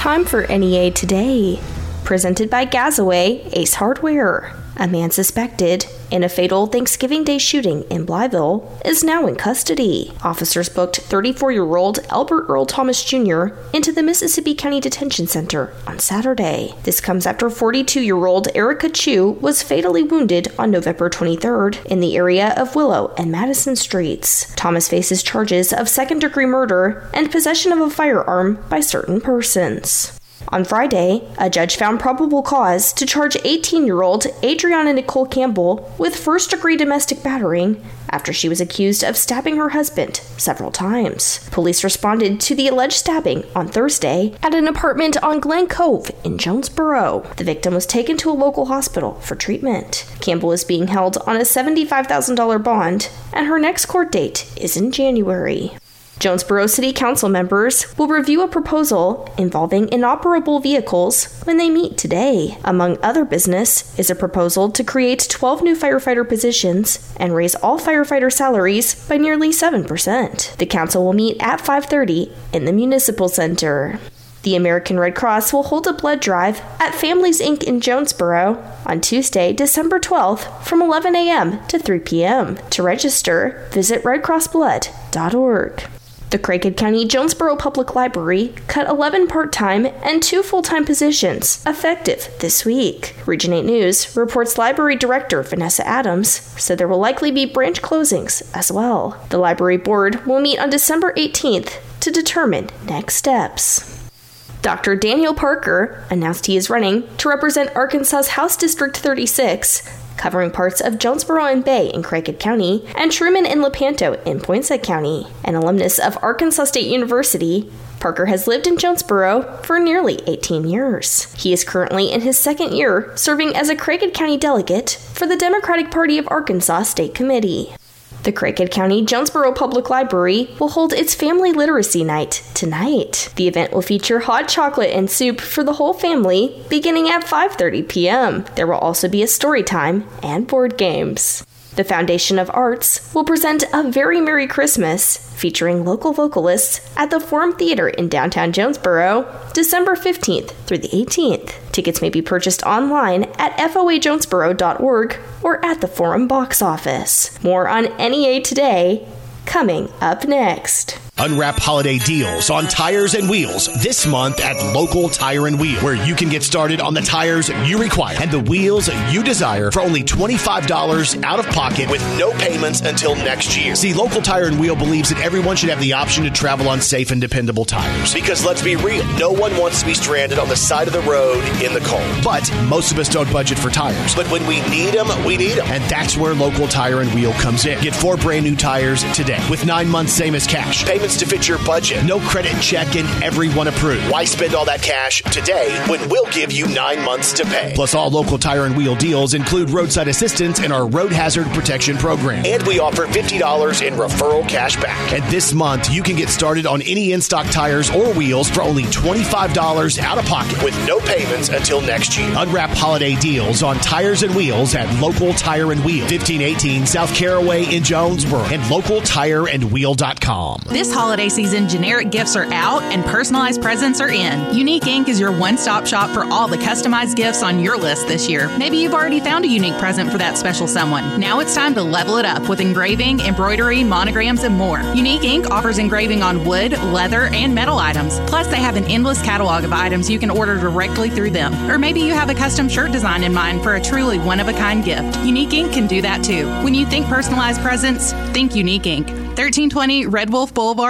Time for NEA Today, presented by Gazaway Ace Hardware. A man suspected in a fatal Thanksgiving Day shooting in Blytheville is now in custody. Officers booked 34 year old Albert Earl Thomas Jr. into the Mississippi County Detention Center on Saturday. This comes after 42 year old Erica Chu was fatally wounded on November 23rd in the area of Willow and Madison Streets. Thomas faces charges of second degree murder and possession of a firearm by certain persons. On Friday, a judge found probable cause to charge 18 year old Adriana Nicole Campbell with first degree domestic battering after she was accused of stabbing her husband several times. Police responded to the alleged stabbing on Thursday at an apartment on Glen Cove in Jonesboro. The victim was taken to a local hospital for treatment. Campbell is being held on a $75,000 bond, and her next court date is in January. Jonesboro City Council members will review a proposal involving inoperable vehicles when they meet today. Among other business is a proposal to create 12 new firefighter positions and raise all firefighter salaries by nearly 7%. The council will meet at 5:30 in the Municipal Center. The American Red Cross will hold a blood drive at Families Inc. in Jonesboro on Tuesday, December 12th from 11 a.m. to 3 p.m. To register, visit redcrossblood.org. The Craighead County Jonesboro Public Library cut 11 part time and two full time positions, effective this week. Region 8 News reports Library Director Vanessa Adams said there will likely be branch closings as well. The Library Board will meet on December 18th to determine next steps. Dr. Daniel Parker announced he is running to represent Arkansas's House District 36 covering parts of Jonesboro and Bay in Craighead County and Trumann and Lepanto in Poinsett County. An alumnus of Arkansas State University, Parker has lived in Jonesboro for nearly 18 years. He is currently in his second year serving as a Craighead County delegate for the Democratic Party of Arkansas State Committee. The Craighead County Jonesboro Public Library will hold its Family Literacy Night tonight. The event will feature hot chocolate and soup for the whole family beginning at 5:30 p.m. There will also be a story time and board games. The Foundation of Arts will present A Very Merry Christmas featuring local vocalists at the Forum Theater in downtown Jonesboro, December 15th through the 18th. Tickets may be purchased online at foajonesboro.org or at the Forum box office. More on NEA today, coming up next. Unwrap holiday deals on tires and wheels this month at Local Tire and Wheel, where you can get started on the tires you require and the wheels you desire for only $25 out of pocket with no payments until next year. See, Local Tire and Wheel believes that everyone should have the option to travel on safe and dependable tires. Because let's be real, no one wants to be stranded on the side of the road in the cold. But most of us don't budget for tires. But when we need them, we need them. And that's where Local Tire and Wheel comes in. Get four brand new tires today with nine months same as cash. Payments to fit your budget. No credit check and everyone approved. Why spend all that cash today when we'll give you nine months to pay? Plus, all local tire and wheel deals include roadside assistance and our road hazard protection program. And we offer $50 in referral cash back. And this month, you can get started on any in stock tires or wheels for only $25 out of pocket with no payments until next year. Unwrap holiday deals on tires and wheels at Local Tire and Wheel, 1518 South Caraway in Jonesboro, and localtireandwheel.com. This holiday season, generic gifts are out and personalized presents are in. Unique Ink is your one stop shop for all the customized gifts on your list this year. Maybe you've already found a unique present for that special someone. Now it's time to level it up with engraving, embroidery, monograms, and more. Unique Ink offers engraving on wood, leather, and metal items. Plus, they have an endless catalog of items you can order directly through them. Or maybe you have a custom shirt design in mind for a truly one of a kind gift. Unique Ink can do that too. When you think personalized presents, think Unique Ink. 1320 Red Wolf Boulevard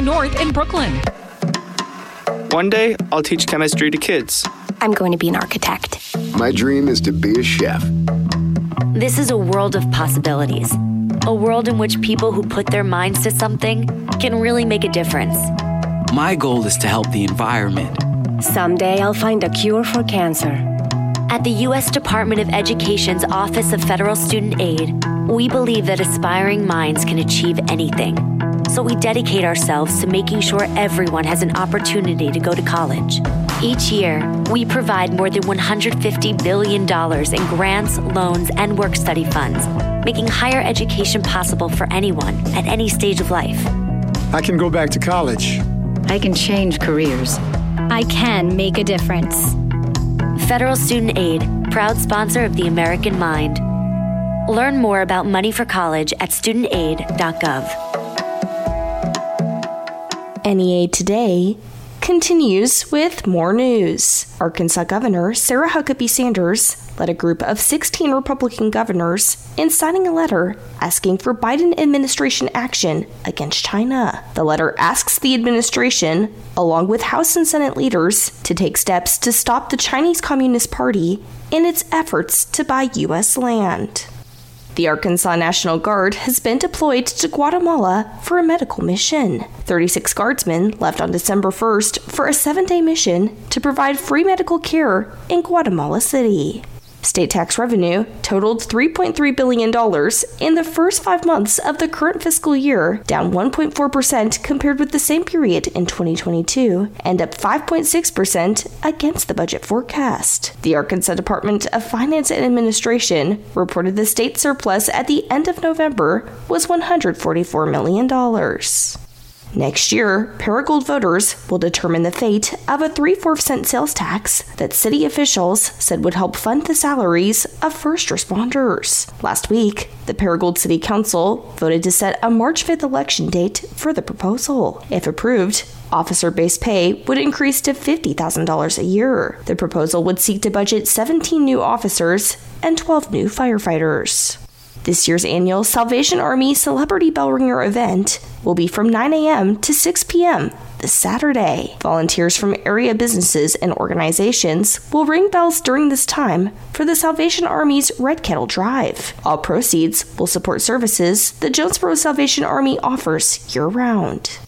North in Brookland. One day, I'll teach chemistry to kids. I'm going to be an architect. My dream is to be a chef. This is a world of possibilities. A world in which people who put their minds to something can really make a difference. My goal is to help the environment. Someday I'll find a cure for cancer. At the U.S. Department of Education's Office of Federal Student Aid, we believe that aspiring minds can achieve anything. So we dedicate ourselves to making sure everyone has an opportunity to go to college. Each year, we provide more than $150 billion in grants, loans, and work study funds, making higher education possible for anyone at any stage of life. I can go back to college. I can change careers. I can make a difference. Federal Student Aid, proud sponsor of the American Mind. Learn more about money for college at studentaid.gov. NEA Today continues with more news. Arkansas Governor Sarah Huckabee Sanders led a group of 16 Republican governors in signing a letter asking for Biden administration action against China. The letter asks the administration, along with House and Senate leaders, to take steps to stop the Chinese Communist Party in its efforts to buy U.S. land. The Arkansas National Guard has been deployed to Guatemala for a medical mission. 36 guardsmen left on December 1st for a seven day mission to provide free medical care in Guatemala City. State tax revenue totaled $3.3 billion in the first five months of the current fiscal year, down 1.4% compared with the same period in 2022, and up 5.6% against the budget forecast. The Arkansas Department of Finance and Administration reported the state surplus at the end of November was $144 million. Next year, Paragould voters will determine the fate of a 3 4 cent sales tax that city officials said would help fund the salaries of first responders. Last week, the Paragould City Council voted to set a March 5th election date for the proposal. If approved, Officer base pay would increase to $50,000 a year. The proposal would seek to budget 17 new officers and 12 new firefighters. This year's annual Salvation Army Celebrity Bell Ringer event will be from 9 a.m. to 6 p.m. this Saturday. Volunteers from area businesses and organizations will ring bells during this time for the Salvation Army's Red Kettle Drive. All proceeds will support services the Jonesboro Salvation Army offers year round.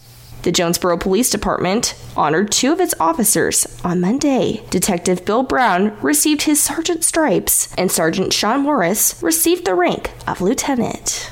The Jonesboro Police Department honored two of its officers on Monday. Detective Bill Brown received his sergeant stripes, and Sergeant Sean Morris received the rank of lieutenant.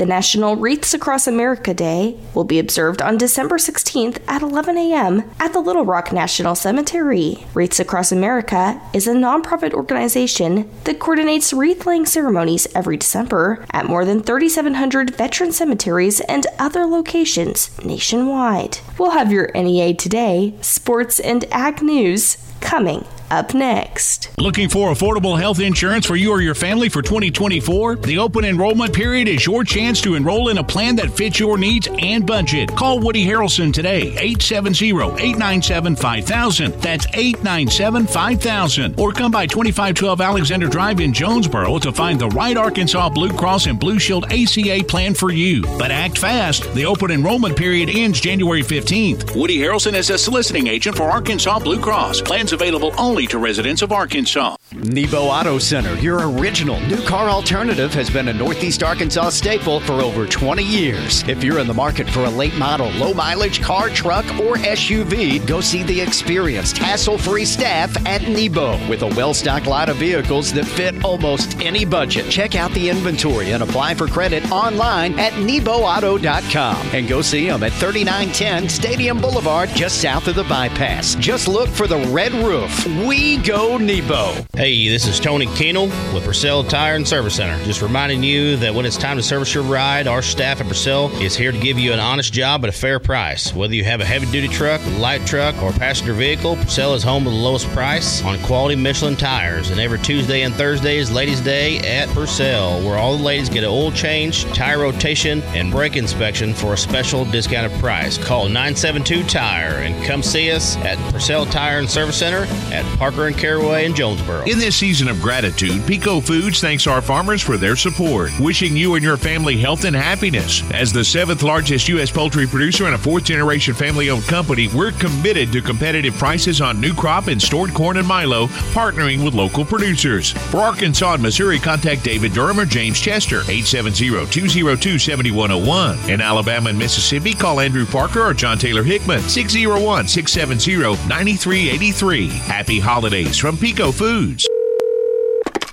The National Wreaths Across America Day will be observed on December 16th at 11 a.m. at the Little Rock National Cemetery. Wreaths Across America is a nonprofit organization that coordinates wreath laying ceremonies every December at more than 3,700 veteran cemeteries and other locations nationwide. We'll have your NEA Today, sports, and ag news coming up next. Looking for affordable health insurance for you or your family for 2024? The open enrollment period is your chance to enroll in a plan that fits your needs and budget. Call Woody Harrelson today, 870-897-5000. That's 897-5000. Or come by 2512 Alexander Drive in Jonesboro to find the right Arkansas Blue Cross and Blue Shield ACA plan for you. But act fast. The open enrollment period ends January 15th. Woody Harrelson is a soliciting agent for Arkansas Blue Cross. Plans available only to residents of Arkansas. Nebo Auto Center, your original new car alternative, has been a Northeast Arkansas staple for over 20 years. If you're in the market for a late model, low mileage car, truck, or SUV, go see the experienced, hassle free staff at Nebo with a well stocked lot of vehicles that fit almost any budget. Check out the inventory and apply for credit online at NeboAuto.com and go see them at 3910 Stadium Boulevard, just south of the bypass. Just look for the red roof. We go Nebo. Hey, this is Tony Keenel with Purcell Tire and Service Center. Just reminding you that when it's time to service your ride, our staff at Purcell is here to give you an honest job at a fair price. Whether you have a heavy duty truck, light truck, or passenger vehicle, Purcell is home to the lowest price on quality Michelin tires. And every Tuesday and Thursday is Ladies' Day at Purcell, where all the ladies get an oil change, tire rotation, and brake inspection for a special discounted price. Call 972 Tire and come see us at Purcell Tire and Service Center at Parker and Caraway in Jonesboro. In this season of gratitude, Peco Foods thanks our farmers for their support, wishing you and your family health and happiness. As the seventh largest U.S. poultry producer and a fourth generation family owned company, we're committed to competitive prices on new crop and stored corn and Milo, partnering with local producers. For Arkansas and Missouri, contact David Durham or James Chester, 870-202-7101. In Alabama and Mississippi, call Andrew Parker or John Taylor Hickman, 601-670-9383. Happy holidays from Peco Foods.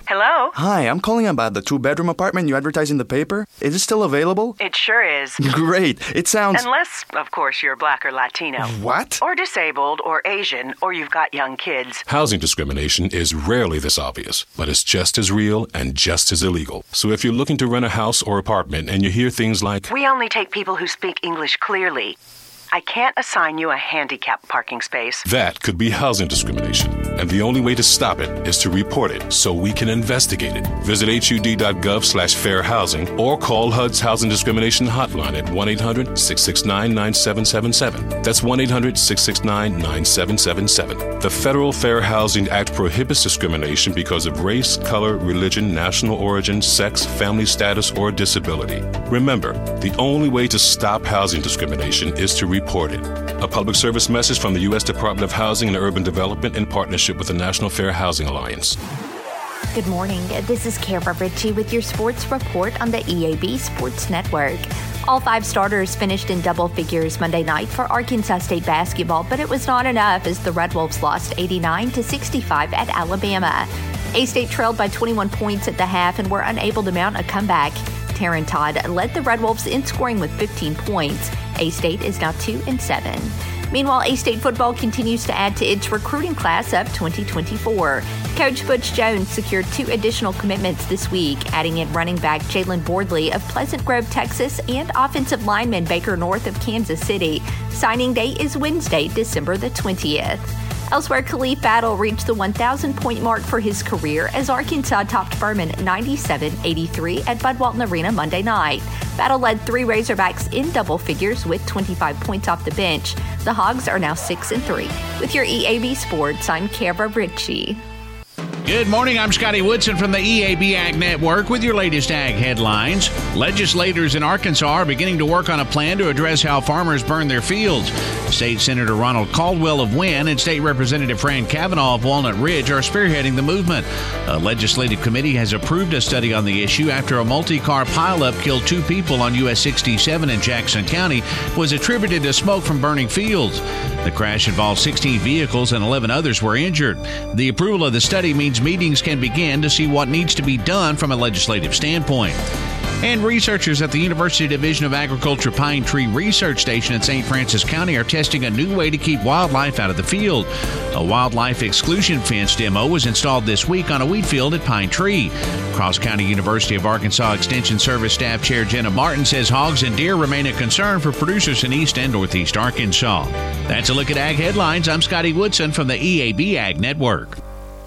Hello? Hi, I'm calling about the two bedroom apartment you advertised in the paper. Is it still available? It sure is. Great. It sounds. Unless, of course, you're black or Latino. What? Or disabled or Asian or you've got young kids. Housing discrimination is rarely this obvious, but it's just as real and just as illegal. So if you're looking to rent a house or apartment and you hear things like, We only take people who speak English clearly. I can't assign you a handicap parking space. That could be housing discrimination. And the only way to stop it is to report it so we can investigate it. Visit hud.gov slash fair housing or call HUD's Housing Discrimination Hotline at 1 800 669 9777. That's 1 800 669 9777. The Federal Fair Housing Act prohibits discrimination because of race, color, religion, national origin, sex, family status, or disability. Remember, the only way to stop housing discrimination is to report it. A public service message from the U.S. Department of Housing and Urban Development in partnership with the National Fair Housing Alliance. Good morning. This is Kara Ritchie with your sports report on the EAB Sports Network. All five starters finished in double figures Monday night for Arkansas State basketball, but it was not enough as the Red Wolves lost 89 to 65 at Alabama. A State trailed by 21 points at the half and were unable to mount a comeback. Taryn Todd led the Red Wolves in scoring with 15 points. A State is now 2 and 7. Meanwhile, A State football continues to add to its recruiting class of 2024. Coach Butch Jones secured two additional commitments this week, adding in running back Jalen Boardley of Pleasant Grove, Texas, and offensive lineman Baker North of Kansas City. Signing day is Wednesday, December the 20th. Elsewhere, Khalif Battle reached the 1,000 point mark for his career as Arkansas topped Furman 97 83 at Bud Walton Arena Monday night. Battle led three Razorbacks in double figures with 25 points off the bench. The Hogs are now 6 and 3. With your EAB Sports, I'm Kara Ritchie. Good morning. I'm Scotty Woodson from the EAB Ag Network with your latest ag headlines. Legislators in Arkansas are beginning to work on a plan to address how farmers burn their fields. State Senator Ronald Caldwell of Wynne and State Representative Fran Cavanaugh of Walnut Ridge are spearheading the movement. A legislative committee has approved a study on the issue after a multi car pileup killed two people on US 67 in Jackson County was attributed to smoke from burning fields. The crash involved 16 vehicles and 11 others were injured. The approval of the study means meetings can begin to see what needs to be done from a legislative standpoint. And researchers at the University Division of Agriculture Pine Tree Research Station in St. Francis County are testing a new way to keep wildlife out of the field. A wildlife exclusion fence demo was installed this week on a wheat field at Pine Tree. Cross County University of Arkansas Extension Service Staff Chair Jenna Martin says hogs and deer remain a concern for producers in East and Northeast Arkansas. That's a look at Ag Headlines. I'm Scotty Woodson from the EAB Ag Network.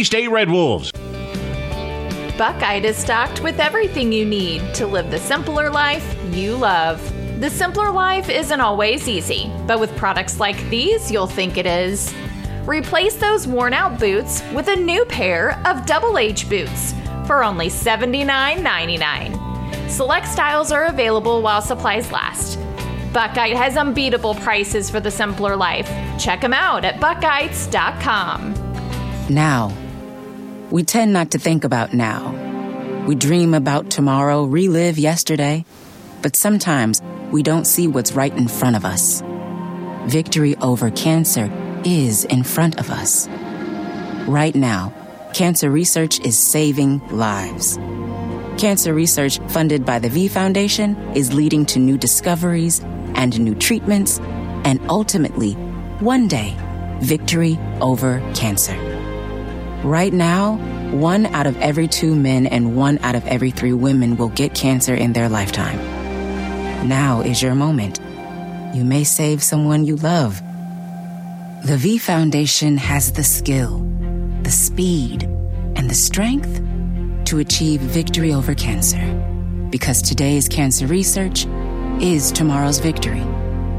A State Red Wolves. Buckeye is stocked with everything you need to live the simpler life you love. The simpler life isn't always easy, but with products like these, you'll think it is. Replace those worn out boots with a new pair of double H boots for only $79.99. Select styles are available while supplies last. Buckeye has unbeatable prices for the simpler life. Check them out at buckeyes.com. Now. We tend not to think about now. We dream about tomorrow, relive yesterday, but sometimes we don't see what's right in front of us. Victory over cancer is in front of us. Right now, cancer research is saving lives. Cancer research funded by the V Foundation is leading to new discoveries and new treatments, and ultimately, one day, victory over cancer. Right now, one out of every two men and one out of every three women will get cancer in their lifetime. Now is your moment. You may save someone you love. The V Foundation has the skill, the speed, and the strength to achieve victory over cancer. Because today's cancer research is tomorrow's victory.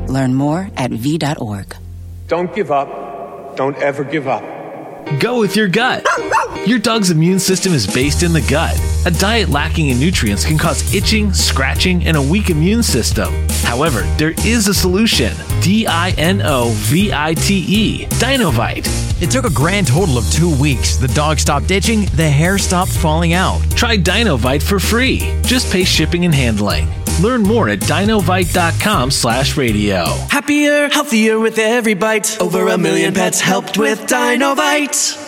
Learn more at V.org. Don't give up. Don't ever give up. Go with your gut. Your dog's immune system is based in the gut. A diet lacking in nutrients can cause itching, scratching, and a weak immune system. However, there is a solution D I N O V I T E, Dinovite. It took a grand total of two weeks. The dog stopped itching, the hair stopped falling out. Try Dinovite for free. Just pay shipping and handling. Learn more at dinovite.com slash radio. Happier, healthier with every bite. Over a million pets helped with Dinovite.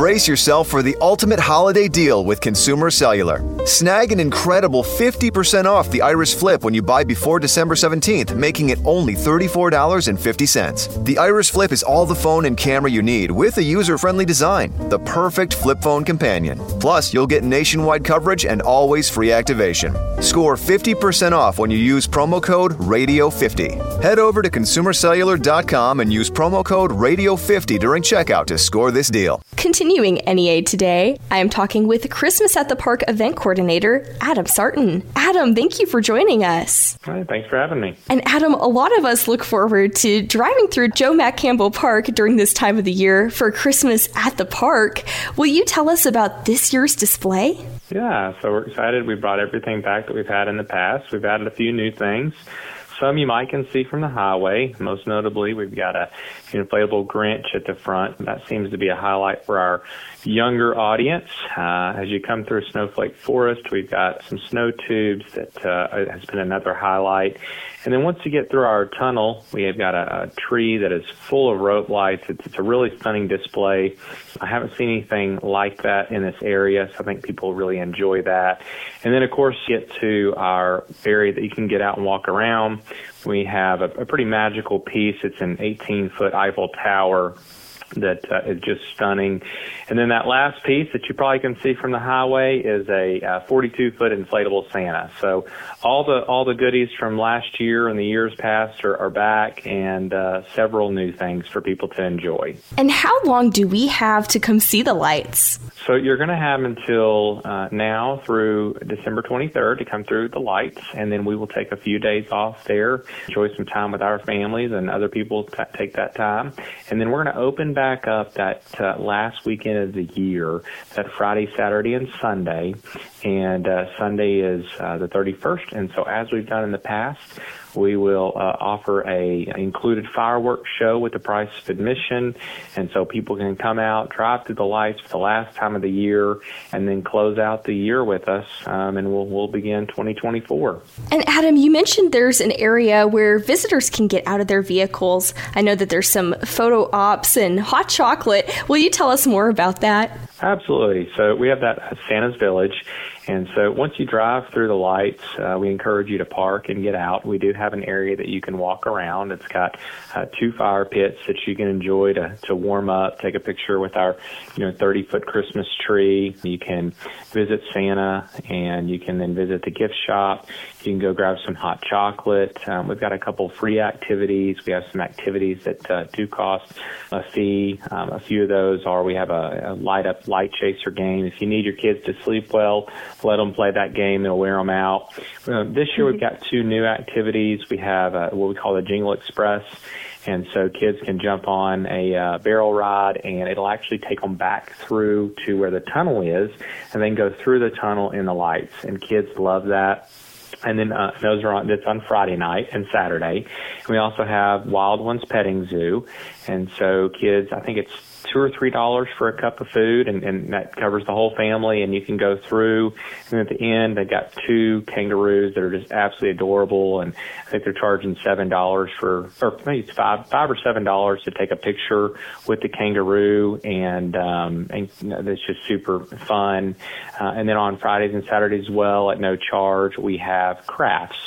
Brace yourself for the ultimate holiday deal with Consumer Cellular. Snag an incredible 50% off the Iris Flip when you buy before December 17th, making it only $34.50. The Iris Flip is all the phone and camera you need with a user friendly design, the perfect flip phone companion. Plus, you'll get nationwide coverage and always free activation. Score 50% off when you use promo code RADIO50. Head over to consumercellular.com and use promo code RADIO50 during checkout to score this deal. Continuing NEA today, I am talking with Christmas at the Park event coordinator, Adam Sarton. Adam, thank you for joining us. Hi, thanks for having me. And Adam, a lot of us look forward to driving through Joe Mack Campbell Park during this time of the year for Christmas at the park. Will you tell us about this year's display? Yeah, so we're excited. We brought everything back that we've had in the past. We've added a few new things. Some you might can see from the highway. Most notably, we've got a inflatable Grinch at the front. That seems to be a highlight for our younger audience. Uh, as you come through Snowflake Forest, we've got some snow tubes that uh, has been another highlight. And then once you get through our tunnel, we have got a, a tree that is full of rope lights. It's, it's a really stunning display. I haven't seen anything like that in this area, so I think people really enjoy that. And then, of course, get to our area that you can get out and walk around. We have a, a pretty magical piece. It's an 18 foot Eiffel Tower that uh, is just stunning. And then that last piece that you probably can see from the highway is a uh, 42 foot inflatable Santa. So all the all the goodies from last year and the years past are, are back, and uh, several new things for people to enjoy. And how long do we have to come see the lights? So you're going to have until uh, now through December 23rd to come through the lights, and then we will take a few days off there, enjoy some time with our families and other people t- take that time, and then we're going to open back up that uh, last weekend of the year, that Friday, Saturday, and Sunday, and uh, Sunday is uh, the 31st. And so, as we've done in the past, we will uh, offer a included fireworks show with the price of admission, and so people can come out, drive through the lights for the last time of the year, and then close out the year with us, um, and we'll we'll begin 2024. And Adam, you mentioned there's an area where visitors can get out of their vehicles. I know that there's some photo ops and hot chocolate. Will you tell us more about that? Absolutely. So we have that Santa's Village, and so once you drive through the lights, uh, we encourage you to park and get out. We do have an area that you can walk around. It's got uh, two fire pits that you can enjoy to, to warm up, take a picture with our, you know, 30 foot Christmas tree. You can visit Santa and you can then visit the gift shop. You can go grab some hot chocolate. Um, we've got a couple free activities. We have some activities that uh, do cost a fee. Um, a few of those are we have a, a light up light chaser game. If you need your kids to sleep well, let them play that game. It'll wear them out. Uh, this year we've got two new activities. We have uh, what we call the Jingle Express. And so kids can jump on a uh, barrel ride and it'll actually take them back through to where the tunnel is and then go through the tunnel in the lights. And kids love that and then uh, those are on that's on Friday night and Saturday. And we also have Wild Ones Petting Zoo, and so kids, I think it's two or three dollars for a cup of food, and, and that covers the whole family. And you can go through, and at the end, they got two kangaroos that are just absolutely adorable, and I think they're charging seven dollars for, or maybe it's five, five or seven dollars to take a picture with the kangaroo, and um, and you know, that's just super fun. Uh, and then on Fridays and Saturdays, as well, at no charge, we have crafts.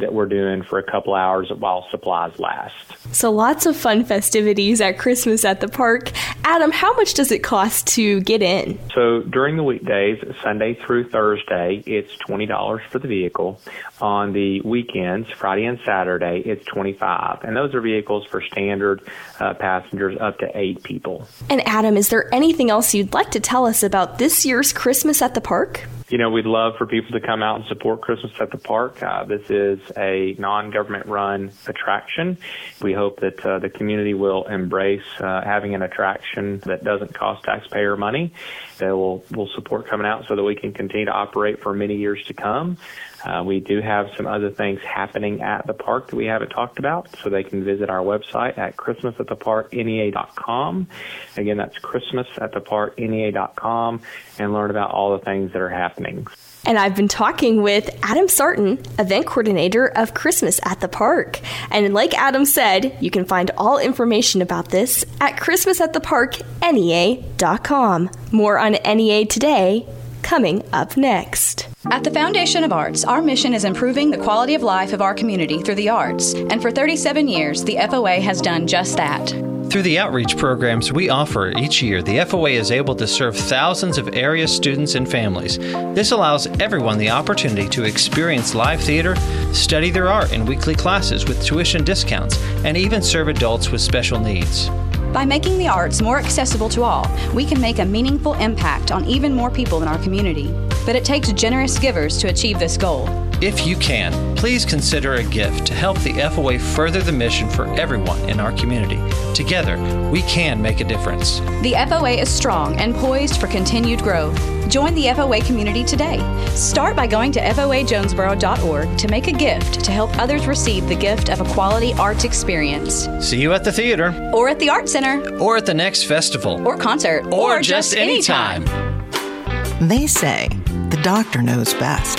That we're doing for a couple hours while supplies last. So lots of fun festivities at Christmas at the park. Adam, how much does it cost to get in? So during the weekdays, Sunday through Thursday, it's $20 for the vehicle. On the weekends, Friday and Saturday, it's 25 And those are vehicles for standard uh, passengers up to eight people. And Adam, is there anything else you'd like to tell us about this year's Christmas at the park? You know, we'd love for people to come out and support Christmas at the Park. Uh, this is a non-government run attraction. We hope that uh, the community will embrace uh, having an attraction that doesn't cost taxpayer money. They will will support coming out so that we can continue to operate for many years to come. Uh, we do have some other things happening at the park that we haven't talked about, so they can visit our website at christmasattheparknea.com. Again, that's christmasattheparknea.com and learn about all the things that are happening. And I've been talking with Adam Sarton, event coordinator of Christmas at the Park. And like Adam said, you can find all information about this at christmasattheparknea.com. More on NEA today coming up next. At the Foundation of Arts, our mission is improving the quality of life of our community through the arts. And for 37 years, the FOA has done just that. Through the outreach programs we offer each year, the FOA is able to serve thousands of area students and families. This allows everyone the opportunity to experience live theater, study their art in weekly classes with tuition discounts, and even serve adults with special needs. By making the arts more accessible to all, we can make a meaningful impact on even more people in our community. But it takes generous givers to achieve this goal. If you can, please consider a gift to help the FOA further the mission for everyone in our community. Together, we can make a difference. The FOA is strong and poised for continued growth. Join the FOA community today. Start by going to foajonesboro.org to make a gift to help others receive the gift of a quality arts experience. See you at the theater, or at the art center, or at the next festival, or concert, or, or just, just anytime. anytime. They say the doctor knows best.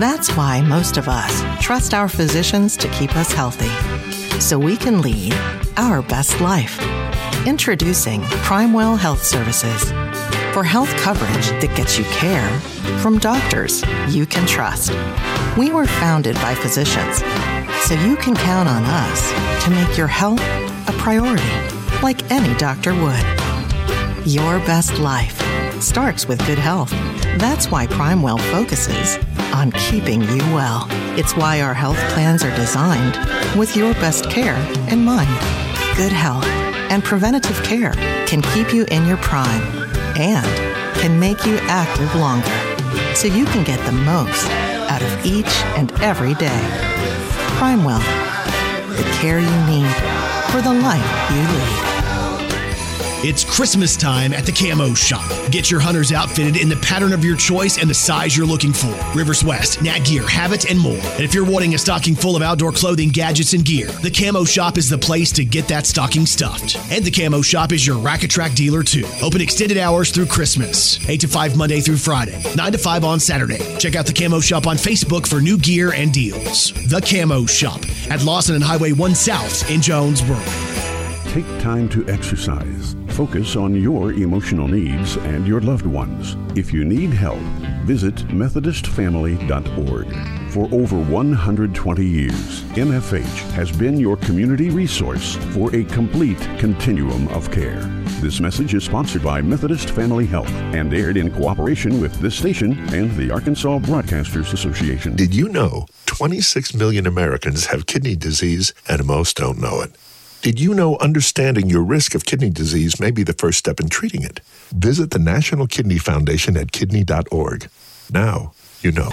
That's why most of us trust our physicians to keep us healthy so we can lead our best life. Introducing Primewell Health Services for health coverage that gets you care from doctors you can trust. We were founded by physicians, so you can count on us to make your health a priority, like any doctor would. Your best life starts with good health. That's why Primewell focuses on keeping you well. It's why our health plans are designed with your best care in mind. Good health and preventative care can keep you in your prime and can make you active longer so you can get the most out of each and every day. Primewell, the care you need for the life you lead. It's Christmas time at the Camo Shop. Get your hunters outfitted in the pattern of your choice and the size you're looking for. Rivers West, Nat Gear, Habit, and more. And if you're wanting a stocking full of outdoor clothing, gadgets, and gear, the Camo Shop is the place to get that stocking stuffed. And the Camo Shop is your Rack Track dealer too. Open extended hours through Christmas, 8 to 5 Monday through Friday, 9 to 5 on Saturday. Check out the Camo Shop on Facebook for new gear and deals. The Camo Shop at Lawson and Highway 1 South in Jonesboro. Take time to exercise. Focus on your emotional needs and your loved ones. If you need help, visit MethodistFamily.org. For over 120 years, MFH has been your community resource for a complete continuum of care. This message is sponsored by Methodist Family Health and aired in cooperation with this station and the Arkansas Broadcasters Association. Did you know 26 million Americans have kidney disease and most don't know it? Did you know understanding your risk of kidney disease may be the first step in treating it? Visit the National Kidney Foundation at kidney.org. Now, you know.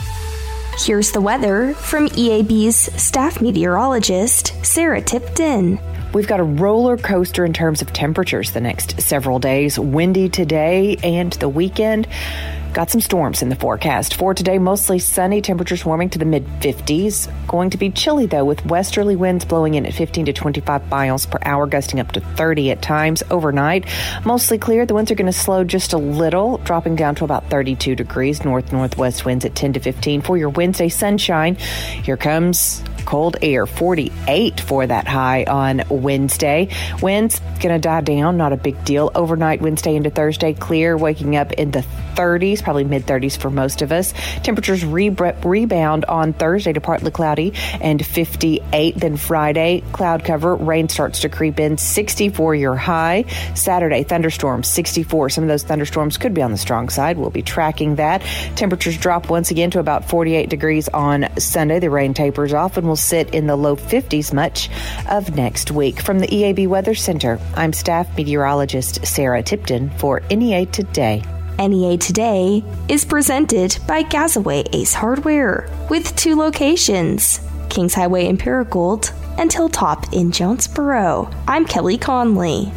Here's the weather from EAB's staff meteorologist, Sarah Tipton. We've got a roller coaster in terms of temperatures the next several days. Windy today and the weekend. Got some storms in the forecast. For today, mostly sunny, temperatures warming to the mid 50s. Going to be chilly though, with westerly winds blowing in at 15 to 25 miles per hour, gusting up to 30 at times overnight. Mostly clear. The winds are going to slow just a little, dropping down to about 32 degrees. North northwest winds at 10 to 15. For your Wednesday sunshine, here comes cold air. 48 for that high on Wednesday. Winds going to die down, not a big deal. Overnight, Wednesday into Thursday, clear, waking up in the 30s, probably mid 30s for most of us. Temperatures re- rebound on Thursday to partly cloudy and 58. Then Friday, cloud cover, rain starts to creep in, 64 your high. Saturday, thunderstorms, 64. Some of those thunderstorms could be on the strong side. We'll be tracking that. Temperatures drop once again to about 48 degrees on Sunday. The rain tapers off and will sit in the low 50s much of next week. From the EAB Weather Center, I'm staff meteorologist Sarah Tipton for NEA Today. NEA Today is presented by Gazaway Ace Hardware with two locations Kings Highway in Paragould and Hilltop in Jonesboro. I'm Kelly Connelly.